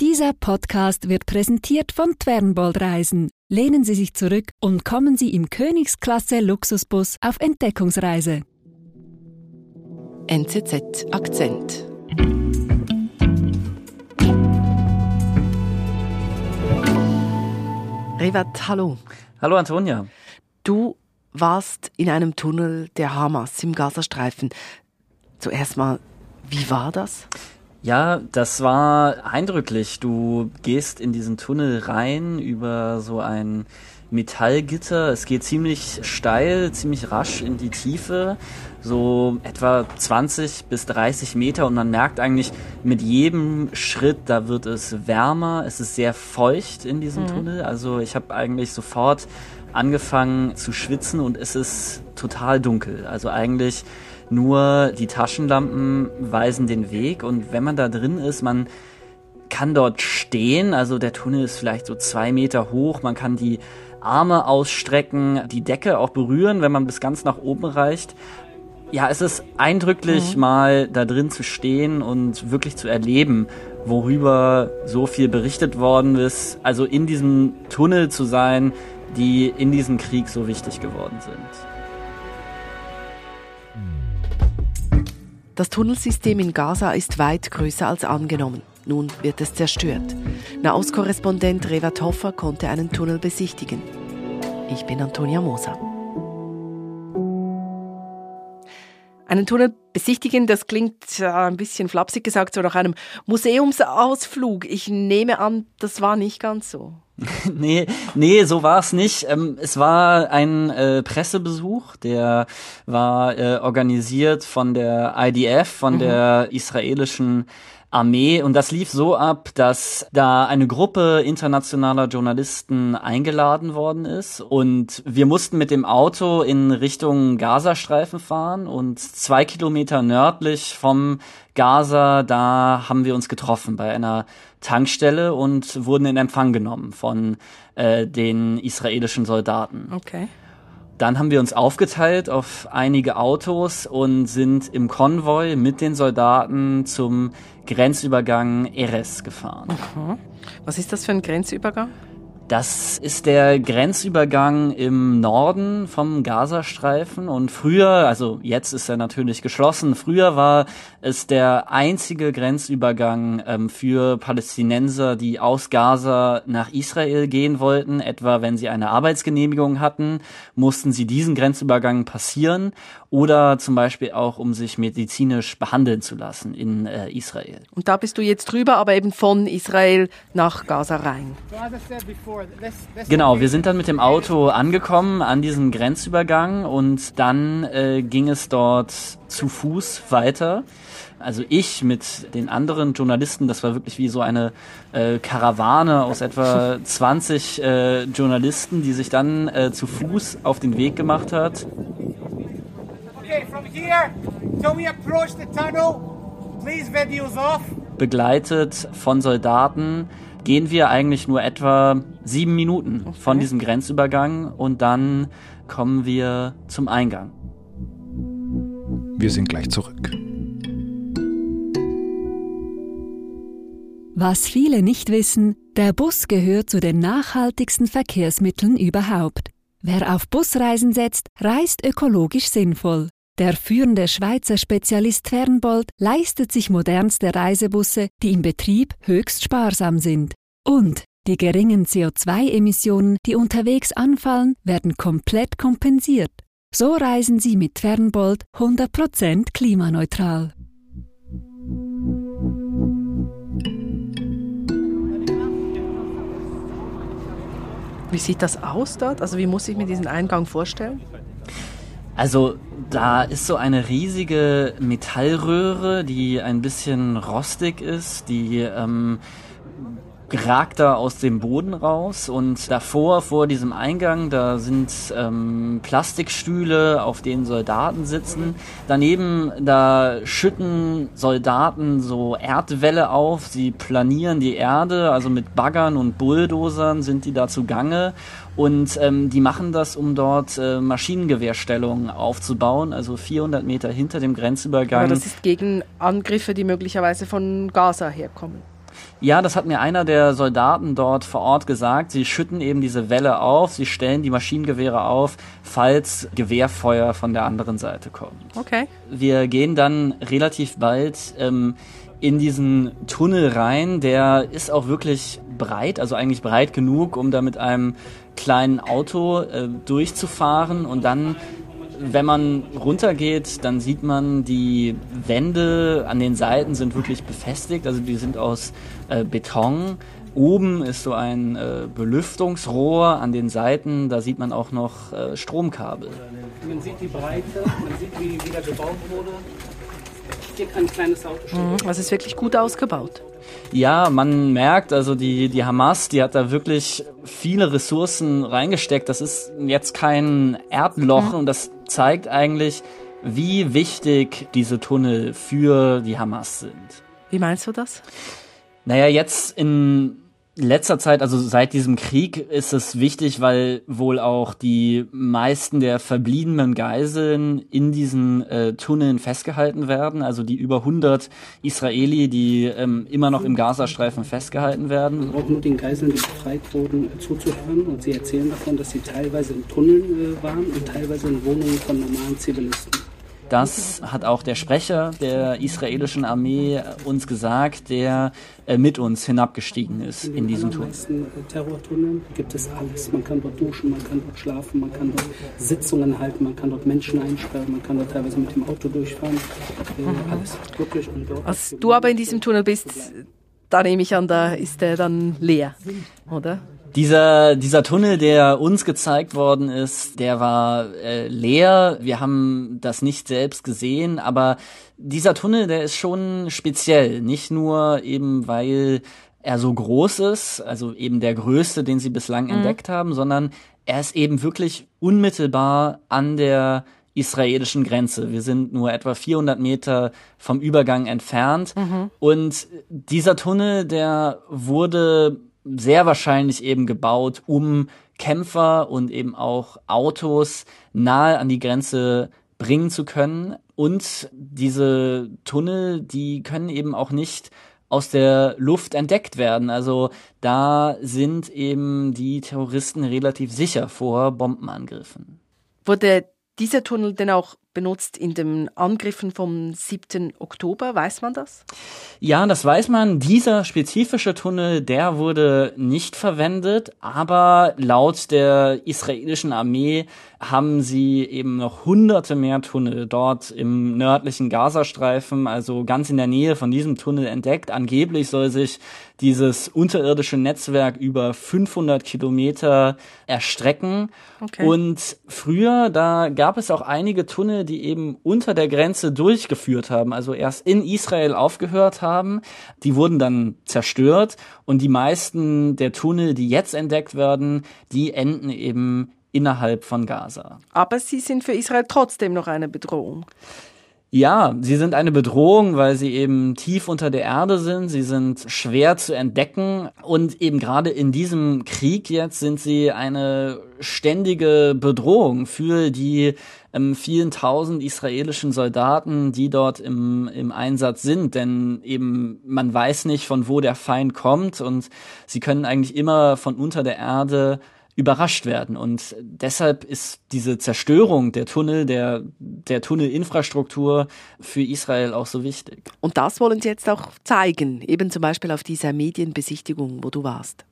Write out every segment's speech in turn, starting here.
Dieser Podcast wird präsentiert von Twernbold Reisen. Lehnen Sie sich zurück und kommen Sie im Königsklasse Luxusbus auf Entdeckungsreise. NZZ Akzent. Revat, hallo. Hallo Antonia. Du warst in einem Tunnel der Hamas im Gazastreifen. Zuerst mal, wie war das? Ja, das war eindrücklich. Du gehst in diesen Tunnel rein über so ein Metallgitter. Es geht ziemlich steil, ziemlich rasch in die Tiefe, so etwa 20 bis 30 Meter und man merkt eigentlich mit jedem Schritt, da wird es wärmer. Es ist sehr feucht in diesem mhm. Tunnel. Also ich habe eigentlich sofort angefangen zu schwitzen und es ist total dunkel. Also eigentlich nur die Taschenlampen weisen den Weg und wenn man da drin ist, man kann dort stehen, also der Tunnel ist vielleicht so zwei Meter hoch, man kann die Arme ausstrecken, die Decke auch berühren, wenn man bis ganz nach oben reicht. Ja, es ist eindrücklich, mhm. mal da drin zu stehen und wirklich zu erleben, worüber so viel berichtet worden ist. Also in diesem Tunnel zu sein, die in diesem Krieg so wichtig geworden sind. Das Tunnelsystem in Gaza ist weit größer als angenommen. Nun wird es zerstört. Nahostkorrespondent Revat Hoffer konnte einen Tunnel besichtigen. Ich bin Antonia Moser. Einen Tunnel besichtigen, das klingt äh, ein bisschen flapsig gesagt, so nach einem Museumsausflug. Ich nehme an, das war nicht ganz so. nee, nee, so war es nicht. Ähm, es war ein äh, Pressebesuch, der war äh, organisiert von der IDF, von mhm. der israelischen Armee. Und das lief so ab, dass da eine Gruppe internationaler Journalisten eingeladen worden ist. Und wir mussten mit dem Auto in Richtung Gazastreifen fahren. Und zwei Kilometer nördlich vom Gaza, da haben wir uns getroffen bei einer Tankstelle und wurden in Empfang genommen von äh, den israelischen Soldaten. Okay. Dann haben wir uns aufgeteilt auf einige Autos und sind im Konvoi mit den Soldaten zum Grenzübergang Eres gefahren. Mhm. Was ist das für ein Grenzübergang? Das ist der Grenzübergang im Norden vom Gazastreifen und früher, also jetzt ist er natürlich geschlossen, früher war es der einzige Grenzübergang ähm, für Palästinenser, die aus Gaza nach Israel gehen wollten. Etwa wenn sie eine Arbeitsgenehmigung hatten, mussten sie diesen Grenzübergang passieren oder zum Beispiel auch, um sich medizinisch behandeln zu lassen in äh, Israel. Und da bist du jetzt drüber, aber eben von Israel nach Gaza rein. Genau, wir sind dann mit dem Auto angekommen an diesem Grenzübergang und dann äh, ging es dort zu Fuß weiter. Also ich mit den anderen Journalisten, das war wirklich wie so eine äh, Karawane aus etwa 20 äh, Journalisten, die sich dann äh, zu Fuß auf den Weg gemacht hat Begleitet von Soldaten gehen wir eigentlich nur etwa sieben Minuten okay. von diesem Grenzübergang und dann kommen wir zum Eingang. Wir sind gleich zurück. Was viele nicht wissen, der Bus gehört zu den nachhaltigsten Verkehrsmitteln überhaupt. Wer auf Busreisen setzt, reist ökologisch sinnvoll. Der führende Schweizer Spezialist Fernbold leistet sich modernste Reisebusse, die im Betrieb höchst sparsam sind. Und die geringen CO2-Emissionen, die unterwegs anfallen, werden komplett kompensiert. So reisen Sie mit Fernbold 100% klimaneutral. Wie sieht das aus dort? Also wie muss ich mir diesen Eingang vorstellen? Also da ist so eine riesige Metallröhre, die ein bisschen rostig ist, die ähm, ragt da aus dem Boden raus und davor, vor diesem Eingang, da sind ähm, Plastikstühle, auf denen Soldaten sitzen. Daneben, da schütten Soldaten so Erdwälle auf, sie planieren die Erde, also mit Baggern und Bulldozern sind die da zugange und ähm, die machen das, um dort äh, Maschinengewehrstellungen aufzubauen, also 400 Meter hinter dem Grenzübergang. Aber das ist gegen Angriffe, die möglicherweise von Gaza herkommen. Ja, das hat mir einer der Soldaten dort vor Ort gesagt. Sie schütten eben diese Welle auf, sie stellen die Maschinengewehre auf, falls Gewehrfeuer von der anderen Seite kommt. Okay. Wir gehen dann relativ bald ähm, in diesen Tunnel rein. Der ist auch wirklich breit, also eigentlich breit genug, um da mit einem kleinen Auto äh, durchzufahren und dann wenn man runtergeht, dann sieht man, die Wände an den Seiten sind wirklich befestigt, also die sind aus äh, Beton. Oben ist so ein äh, Belüftungsrohr an den Seiten, da sieht man auch noch äh, Stromkabel. Man sieht die Breite, man sieht, wie wieder gebaut wurde. Ein kleines Auto stehen. Mhm, also ist wirklich gut ausgebaut. Ja, man merkt, also die, die Hamas, die hat da wirklich viele Ressourcen reingesteckt. Das ist jetzt kein Erdloch mhm. und das zeigt eigentlich, wie wichtig diese Tunnel für die Hamas sind. Wie meinst du das? Naja, jetzt in letzter Zeit, also seit diesem Krieg, ist es wichtig, weil wohl auch die meisten der verbliebenen Geiseln in diesen äh, Tunneln festgehalten werden. Also die über 100 Israeli, die ähm, immer noch im Gazastreifen festgehalten werden. Braucht nur den Geiseln, die befreit wurden, äh, zuzuhören. Und sie erzählen davon, dass sie teilweise in Tunneln äh, waren und teilweise in Wohnungen von normalen Zivilisten. Das hat auch der Sprecher der israelischen Armee uns gesagt, der äh, mit uns hinabgestiegen ist in, in diesem Tunnel. In den Terrortunneln gibt es alles. Man kann dort duschen, man kann dort schlafen, man kann dort Sitzungen halten, man kann dort Menschen einsperren, man kann dort teilweise mit dem Auto durchfahren. Äh, alles. Wirklich. Und dort Als du aber in diesem Tunnel bist, da nehme ich an, da ist der dann leer, oder? Dieser, dieser Tunnel, der uns gezeigt worden ist, der war äh, leer. Wir haben das nicht selbst gesehen, aber dieser Tunnel, der ist schon speziell. Nicht nur eben, weil er so groß ist, also eben der größte, den sie bislang mhm. entdeckt haben, sondern er ist eben wirklich unmittelbar an der israelischen Grenze. Wir sind nur etwa 400 Meter vom Übergang entfernt. Mhm. Und dieser Tunnel, der wurde sehr wahrscheinlich eben gebaut, um Kämpfer und eben auch Autos nahe an die Grenze bringen zu können. Und diese Tunnel, die können eben auch nicht aus der Luft entdeckt werden. Also da sind eben die Terroristen relativ sicher vor Bombenangriffen. Wurde dieser Tunnel denn auch benutzt in den Angriffen vom 7. Oktober? Weiß man das? Ja, das weiß man. Dieser spezifische Tunnel, der wurde nicht verwendet, aber laut der israelischen Armee haben sie eben noch hunderte mehr Tunnel dort im nördlichen Gazastreifen, also ganz in der Nähe von diesem Tunnel entdeckt. Angeblich soll sich dieses unterirdische Netzwerk über 500 Kilometer erstrecken. Okay. Und früher, da gab es auch einige Tunnel, die eben unter der Grenze durchgeführt haben, also erst in Israel aufgehört haben. Die wurden dann zerstört und die meisten der Tunnel, die jetzt entdeckt werden, die enden eben innerhalb von Gaza. Aber sie sind für Israel trotzdem noch eine Bedrohung. Ja, sie sind eine Bedrohung, weil sie eben tief unter der Erde sind. Sie sind schwer zu entdecken. Und eben gerade in diesem Krieg jetzt sind sie eine ständige Bedrohung für die ähm, vielen tausend israelischen Soldaten, die dort im, im Einsatz sind. Denn eben man weiß nicht, von wo der Feind kommt. Und sie können eigentlich immer von unter der Erde überrascht werden. Und deshalb ist diese Zerstörung der Tunnel, der, der Tunnelinfrastruktur für Israel auch so wichtig. Und das wollen Sie jetzt auch zeigen, eben zum Beispiel auf dieser Medienbesichtigung, wo du warst.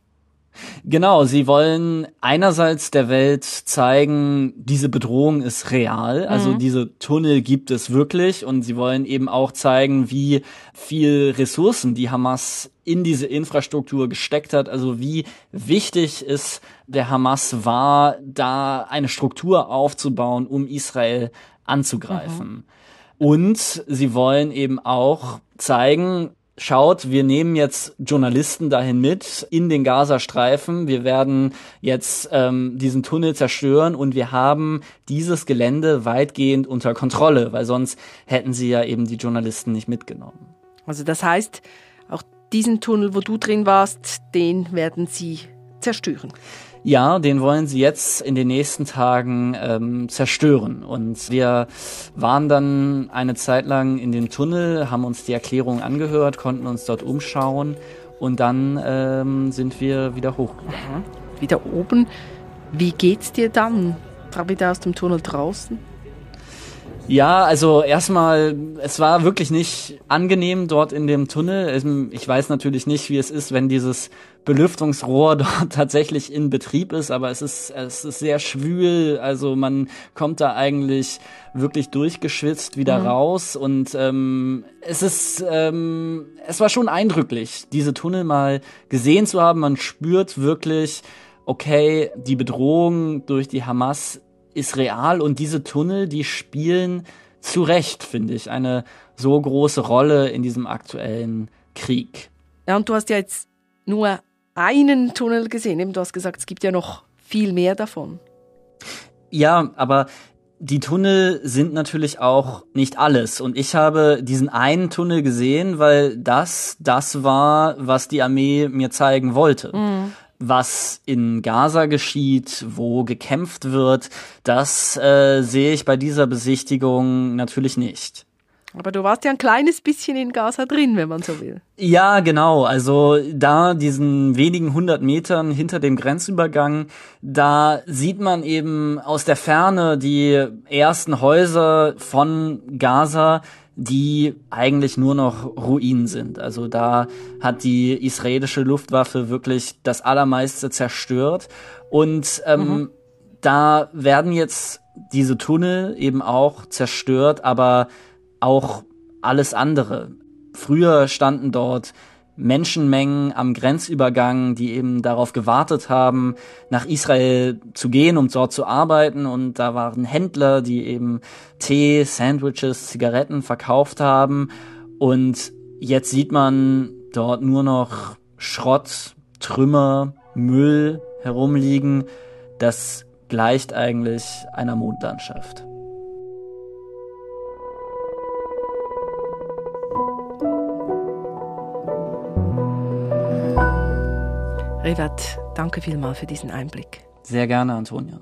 Genau, sie wollen einerseits der Welt zeigen, diese Bedrohung ist real, also mhm. diese Tunnel gibt es wirklich und sie wollen eben auch zeigen, wie viel Ressourcen die Hamas in diese Infrastruktur gesteckt hat, also wie wichtig es der Hamas war, da eine Struktur aufzubauen, um Israel anzugreifen. Mhm. Und sie wollen eben auch zeigen, schaut, wir nehmen jetzt Journalisten dahin mit in den Gazastreifen. Wir werden jetzt ähm, diesen Tunnel zerstören und wir haben dieses Gelände weitgehend unter Kontrolle, weil sonst hätten sie ja eben die Journalisten nicht mitgenommen. Also das heißt, auch diesen Tunnel, wo du drin warst, den werden sie zerstören. Ja, den wollen sie jetzt in den nächsten Tagen ähm, zerstören. Und wir waren dann eine Zeit lang in dem Tunnel, haben uns die Erklärung angehört, konnten uns dort umschauen. und dann ähm, sind wir wieder hoch. Mhm. Wieder oben. Wie geht's dir dann? Wieder aus dem Tunnel draußen? Ja, also erstmal, es war wirklich nicht angenehm dort in dem Tunnel. Ich weiß natürlich nicht, wie es ist, wenn dieses Belüftungsrohr dort tatsächlich in Betrieb ist, aber es ist, es ist sehr schwül. Also man kommt da eigentlich wirklich durchgeschwitzt wieder mhm. raus und ähm, es ist, ähm, es war schon eindrücklich, diese Tunnel mal gesehen zu haben. Man spürt wirklich, okay, die Bedrohung durch die Hamas ist real und diese Tunnel, die spielen zu Recht, finde ich, eine so große Rolle in diesem aktuellen Krieg. Ja, und du hast ja jetzt nur einen Tunnel gesehen. Du hast gesagt, es gibt ja noch viel mehr davon. Ja, aber die Tunnel sind natürlich auch nicht alles. Und ich habe diesen einen Tunnel gesehen, weil das das war, was die Armee mir zeigen wollte. Mhm was in Gaza geschieht, wo gekämpft wird, das äh, sehe ich bei dieser Besichtigung natürlich nicht. Aber du warst ja ein kleines bisschen in Gaza drin, wenn man so will. Ja, genau. Also da diesen wenigen hundert Metern hinter dem Grenzübergang, da sieht man eben aus der Ferne die ersten Häuser von Gaza, die eigentlich nur noch Ruinen sind. Also da hat die israelische Luftwaffe wirklich das Allermeiste zerstört. Und ähm, mhm. da werden jetzt diese Tunnel eben auch zerstört, aber auch alles andere. Früher standen dort Menschenmengen am Grenzübergang, die eben darauf gewartet haben, nach Israel zu gehen, um dort zu arbeiten. Und da waren Händler, die eben Tee, Sandwiches, Zigaretten verkauft haben. Und jetzt sieht man dort nur noch Schrott, Trümmer, Müll herumliegen. Das gleicht eigentlich einer Mondlandschaft. Revat, danke vielmals für diesen Einblick. Sehr gerne, Antonia.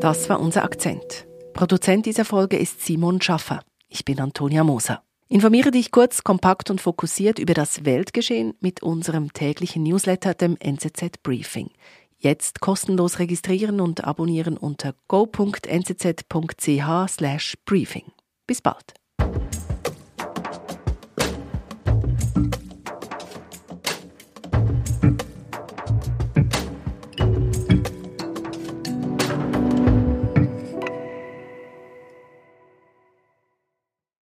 Das war unser Akzent. Produzent dieser Folge ist Simon Schaffer. Ich bin Antonia Moser. Informiere dich kurz, kompakt und fokussiert über das Weltgeschehen mit unserem täglichen Newsletter, dem NZZ Briefing. Jetzt kostenlos registrieren und abonnieren unter go.nzz.ch/briefing. Bis bald.